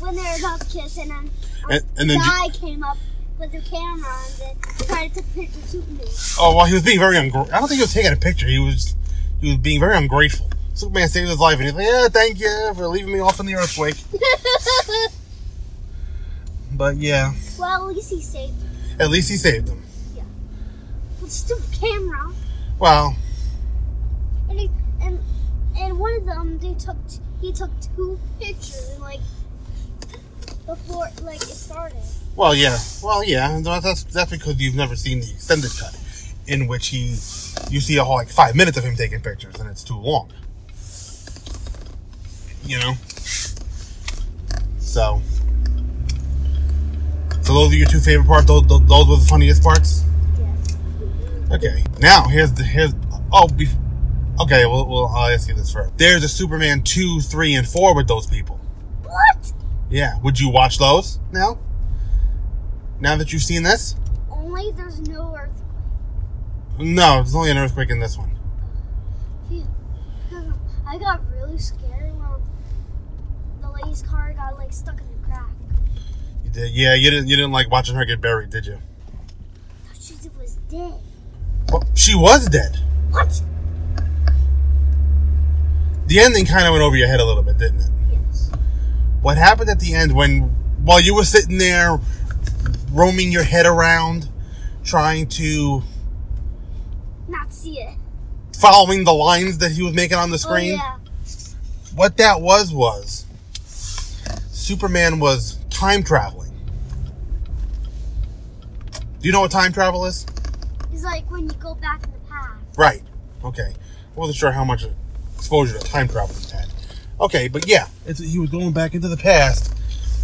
Speaker 2: when they were about to kiss and then um,
Speaker 1: And- and
Speaker 2: the
Speaker 1: then you-
Speaker 2: guy came up with the camera and then tried to take a picture of Superman.
Speaker 1: Oh well, he was being very ungrateful. I don't think he was taking a picture. He was he was being very ungrateful. Superman saved his life, and he's like, "Yeah, thank you for leaving me off in the earthquake." [LAUGHS] But yeah,
Speaker 2: well, at least he saved him.
Speaker 1: at least he saved him.
Speaker 2: With stupid camera.
Speaker 1: Well,
Speaker 2: And he, and and one of them they took he took two pictures and like before like it started.
Speaker 1: well, yeah, well, yeah. That's that's because you've never seen the extended cut, in which he you see a whole like five minutes of him taking pictures, and it's too long. You know. So. So those are your two favorite parts. Those, those, those were the funniest parts.
Speaker 2: Yes.
Speaker 1: Okay, now here's the here's oh bef- okay. Well, well, I'll ask you this first. There's a Superman two, three, and four with those people.
Speaker 2: What?
Speaker 1: Yeah, would you watch those now? Now that you've seen this?
Speaker 2: Only there's no earthquake.
Speaker 1: No, there's only an earthquake in this one.
Speaker 2: I got really scared when the lady's car got like stuck in the crack.
Speaker 1: You did, yeah. You didn't you didn't like watching her get buried, did you?
Speaker 2: She was dead.
Speaker 1: Well, she was dead.
Speaker 2: What?
Speaker 1: The ending kind of went over your head a little bit, didn't it?
Speaker 2: Yes.
Speaker 1: What happened at the end when while you were sitting there roaming your head around, trying to
Speaker 2: see it.
Speaker 1: following the lines that he was making on the
Speaker 2: Oh
Speaker 1: screen?
Speaker 2: yeah.
Speaker 1: what that was was Superman was time traveling. Do you know what time travel is?
Speaker 2: It's like when you go back in the past.
Speaker 1: Right. Okay. I wasn't sure how much exposure to time travel had. Okay, but yeah, it's, he was going back into the past,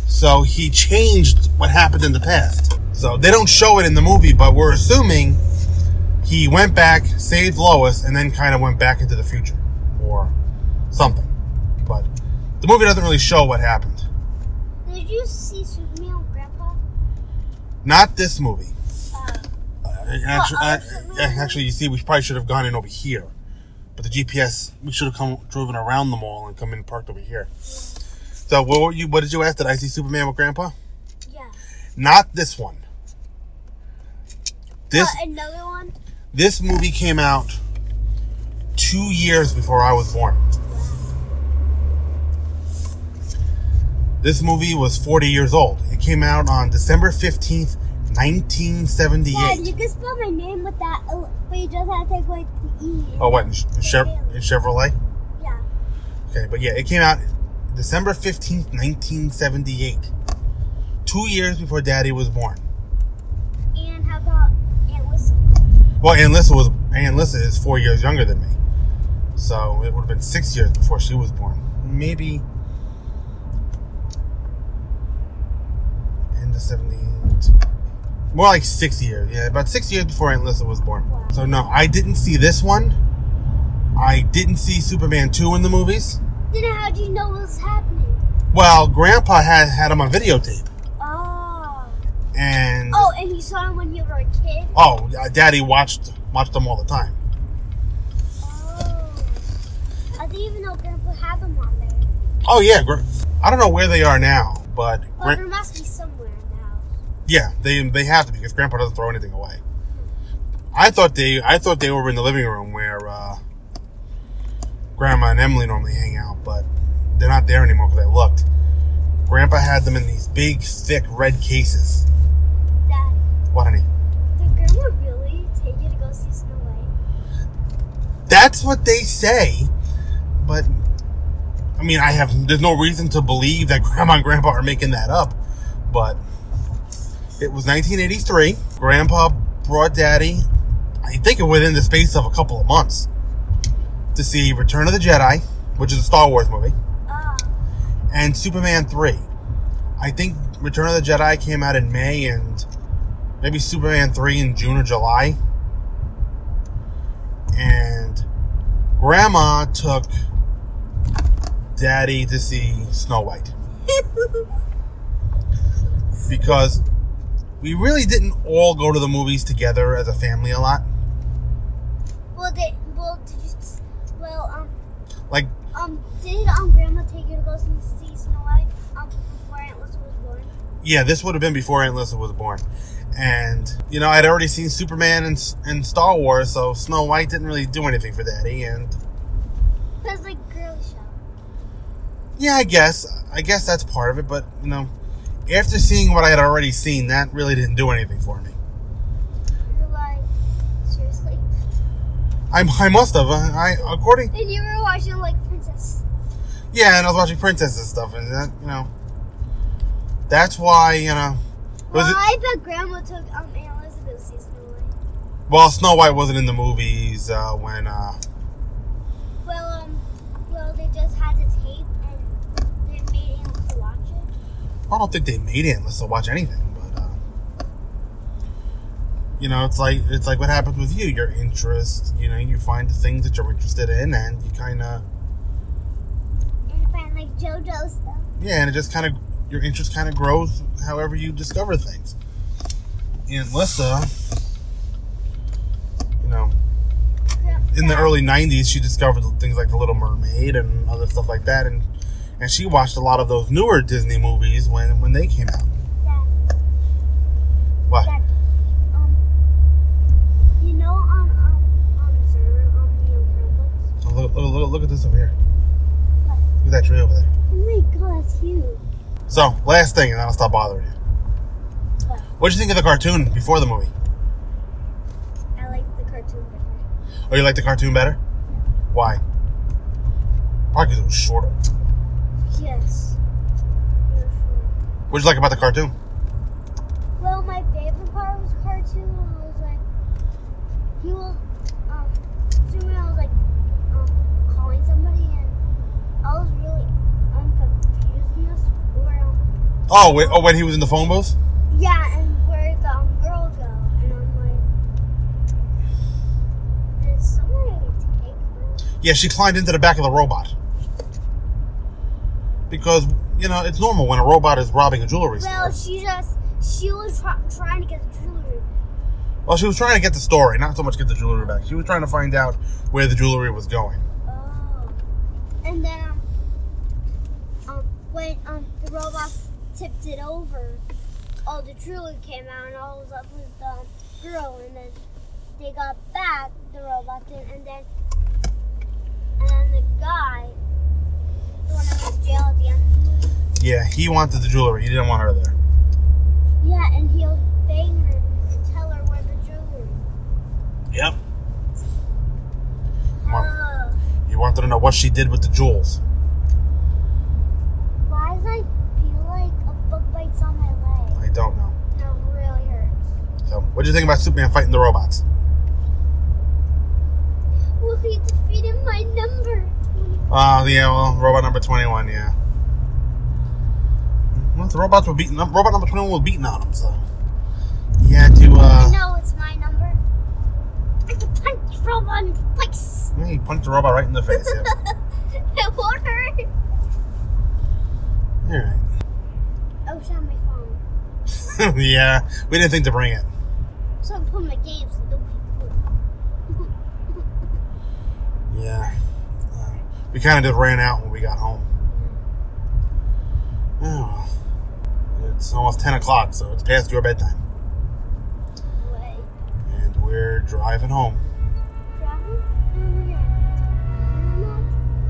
Speaker 1: so he changed what happened in the past. So they don't show it in the movie, but we're assuming he went back, saved Lois, and then kind of went back into the future or something. But the movie doesn't really show what happened.
Speaker 2: Did you see Superman with Grandpa?
Speaker 1: Not this movie.
Speaker 2: Uh,
Speaker 1: Uh, actually, uh, actually, you see, we probably should have gone in over here. But the GPS, we should have come driven around the mall and come in and parked over here. So, what were you? What did you ask? Did I see Superman with Grandpa?
Speaker 2: yeah.
Speaker 1: Not this one. This
Speaker 2: Uh, another one?
Speaker 1: This movie came out two years before I was born. This movie was 40 years old. It came out on December 15th, 1978.
Speaker 2: Dad, you can spell my name with that, uh, but you just have to take away the E.
Speaker 1: Oh, what? In, in, Chev- in Chevrolet?
Speaker 2: Yeah.
Speaker 1: Okay, but yeah, it came out December 15th, 1978. Two years before Daddy was born.
Speaker 2: And how about Aunt Lisa?
Speaker 1: Well, Aunt Lissa was Aunt Lissa is four years younger than me. So it would have been six years before she was born. Maybe end of 78. More like six years. Yeah, about six years before Aunt Lissa was born. So no, I didn't see this one. I didn't see Superman 2 in the movies.
Speaker 2: Then how do you know what's happening?
Speaker 1: Well, Grandpa had had him on videotape.
Speaker 2: Oh.
Speaker 1: And
Speaker 2: Oh, and you saw him when you were a kid?
Speaker 1: oh, Daddy watched watched them all the time.
Speaker 2: Oh. I didn't even know Grandpa had them on there.
Speaker 1: Oh yeah, I don't know where they are now, But
Speaker 2: Well,
Speaker 1: Gra-
Speaker 2: there must be somewhere house.
Speaker 1: yeah, they they have to be because Grandpa doesn't throw anything away. I thought they I thought they were in the living room where uh, Grandma and Emily normally hang out, but they're not there anymore because I looked. Grandpa had them in these big, thick red cases. What, honey?
Speaker 2: did Grandma really take you to go see Snow White?
Speaker 1: That's what they say, but I mean, I have there's no reason to believe that [LAUGHS] Grandma and Grandpa are making that up, but it was 1983. Grandpa brought Daddy, I think within the space of a couple of months, to see Return of the Jedi, which is a Star Wars movie,
Speaker 2: Ah,
Speaker 1: and Superman 3. I think Return of the Jedi came out in May and maybe Superman 3 in June or July. And Grandma took Daddy to see Snow White. [LAUGHS] because we really didn't all go to the movies together as a family a lot.
Speaker 2: well, they, well, did you, well, um,
Speaker 1: Like,
Speaker 2: um, did um Grandma take you to go see, see Snow White um before Aunt Lisa was born?
Speaker 1: yeah, this would have been before Aunt Lisa was born. And, you know, I'd already seen Superman and, and Star Wars, so Snow White didn't really do anything for Daddy. And,
Speaker 2: Cause like girly show.
Speaker 1: yeah, I guess. I guess that's part of it, but, you know, after seeing what I had already seen, that really didn't do anything for me.
Speaker 2: You're like, seriously?
Speaker 1: I, I must have. I, according,
Speaker 2: And you were watching like Princess.
Speaker 1: yeah, and I was watching Princess and stuff, and that, you know, that's why, you know, was
Speaker 2: well,
Speaker 1: it,
Speaker 2: I bet Grandma took um Aunt Lisa to see Snow White.
Speaker 1: well, Snow White wasn't in the movies uh, when, uh,
Speaker 2: Well, um, well, they just had the tape and they made Aunt watch it.
Speaker 1: I don't think they made Aunt Lisa watch anything, but uh, you know, it's like it's like what happens with you. Your interest, you know, you find the things that you're interested in, and you kind of
Speaker 2: And find like JoJo stuff.
Speaker 1: yeah, and it just kind of your interest kind of grows however you discover things. And Lisa, you know, in the early '90s, she discovered things like The Little Mermaid and other stuff like that, and and she watched a lot of those newer Disney movies when when they came out.
Speaker 2: Dad,
Speaker 1: What?
Speaker 2: Dad, um, you know on um on on the
Speaker 1: Oh, Look, look, look, look at this over here. Look at that tree over there.
Speaker 2: Oh my god, that's huge.
Speaker 1: So, last thing, and then I'll stop bothering you.
Speaker 2: What?
Speaker 1: What'd you think of the cartoon before the movie?
Speaker 2: I like the cartoon better.
Speaker 1: Oh, you like the cartoon better? Why? Probably because it was shorter.
Speaker 2: Yes. Sure.
Speaker 1: What'd you like about the cartoon?
Speaker 2: Well, my favorite part was cartoon. I was like, he was, um, Superman was like, um, calling somebody, and I was really, um, confused in this. Where, um,
Speaker 1: Oh, wait, oh, when he was in the phone booth?
Speaker 2: yeah, and where the um, girl go? And I'm like, did somebody take her?
Speaker 1: Yeah, she climbed into the back of the robot. Because, you know, it's normal when a robot is robbing a jewelry
Speaker 2: Well,
Speaker 1: store.
Speaker 2: Well, she just, she was try- trying to get the jewelry.
Speaker 1: Well, she was trying to get the story, not so much get the jewelry back. She was trying to find out where the jewelry was going.
Speaker 2: Oh. And then um, um when um the robot tipped it over, all the jewelry came out and all was up with the girl and then they got back, the robot did, and then and then the guy, the one that was in jail at the end of the movie,
Speaker 1: Yeah, he wanted the jewelry. He didn't want her there.
Speaker 2: yeah, and he was begging her to tell her where the jewelry.
Speaker 1: Yep.
Speaker 2: Oh,
Speaker 1: He wanted to know what she did with the jewels.
Speaker 2: why does I feel like a bug bites on my leg?
Speaker 1: I don't know.
Speaker 2: No, it really hurts.
Speaker 1: So, what do you think about Superman fighting the robots?
Speaker 2: Well, he defeated my number.
Speaker 1: Oh, yeah, well, robot number 21, yeah. Well, the robots were beating up. Robot number 21 was beating on him, so. He had to, uh.
Speaker 2: know it's my number. I can punch robot in the face.
Speaker 1: yeah, He punched the robot right in the face, yeah. [LAUGHS]
Speaker 2: it won't hurt.
Speaker 1: Alright.
Speaker 2: Oh, shit, my phone. [LAUGHS]
Speaker 1: yeah, we didn't think to bring it.
Speaker 2: So I put my games the
Speaker 1: Yeah. Uh, we kind of just ran out when we got home. Oh. It's almost 10 o'clock, so it's past your bedtime.
Speaker 2: Wait.
Speaker 1: And we're driving home.
Speaker 2: Driving? And we're not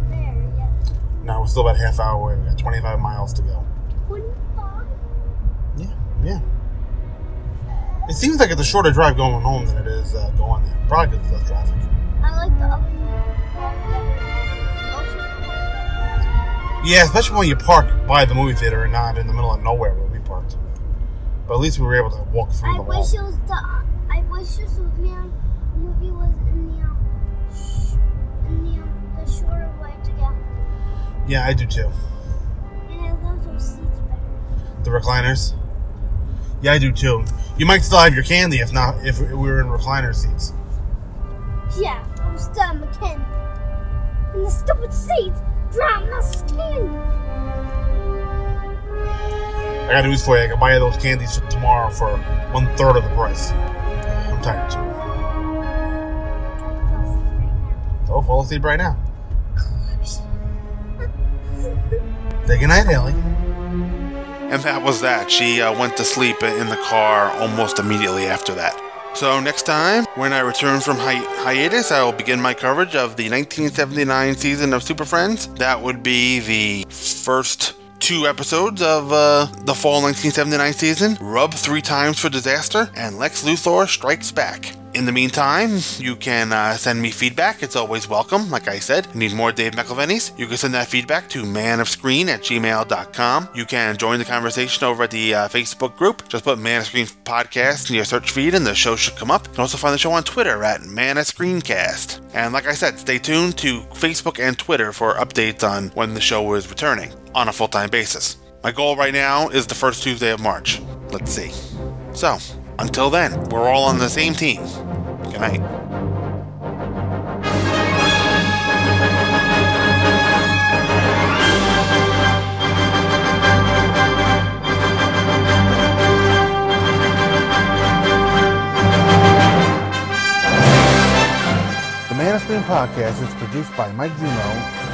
Speaker 2: there yet.
Speaker 1: No, we're still about half hour away. We got 25 miles to go.
Speaker 2: 25?
Speaker 1: Yeah, yeah. It seems like it's a shorter drive going home than it is uh, going there. Probably because less traffic.
Speaker 2: I like the other
Speaker 1: Yeah, especially when you park by the movie theater and not in the middle of nowhere where we parked. But at least we were able to walk through
Speaker 2: I
Speaker 1: the wall.
Speaker 2: wish it was the. I wish Superman movie was in the um, sh- in the um, the shorter way to get.
Speaker 1: Yeah, I do too.
Speaker 2: And I love those seats better.
Speaker 1: The recliners. Yeah, I do too. You might still have your candy if not if we were in recliner seats.
Speaker 2: Yeah, I'm still McKin. And the stupid seats drown my skin.
Speaker 1: I got news for you. I can buy you those candies for tomorrow for one third of the price. I'm tired too. So fall asleep right now. Say goodnight, Haley. And that was that. She uh, went to sleep in the car almost immediately after that. So next time, when I return from hi- hiatus, I will begin my coverage of the 1979 season of Super Friends. That would be the first two episodes of uh, the fall 1979 season Rub Three Times for Disaster and Lex Luthor Strikes Back. In the meantime, you can uh, send me feedback. It's always welcome. Like I said, need more Dave McElvennys. You can send that feedback to manofscreen at gmail.com. You can join the conversation over at the uh, Facebook group. Just put Man of Screen Podcast in your search feed and the show should come up. You can also find the show on Twitter at Man of Screencast. And like I said, stay tuned to Facebook and Twitter for updates on when the show is returning on a full time basis. My goal right now is the first Tuesday of March. Let's see. So, until then, we're all on the same team. Good night.
Speaker 8: The Man of Screen podcast is produced by Mike and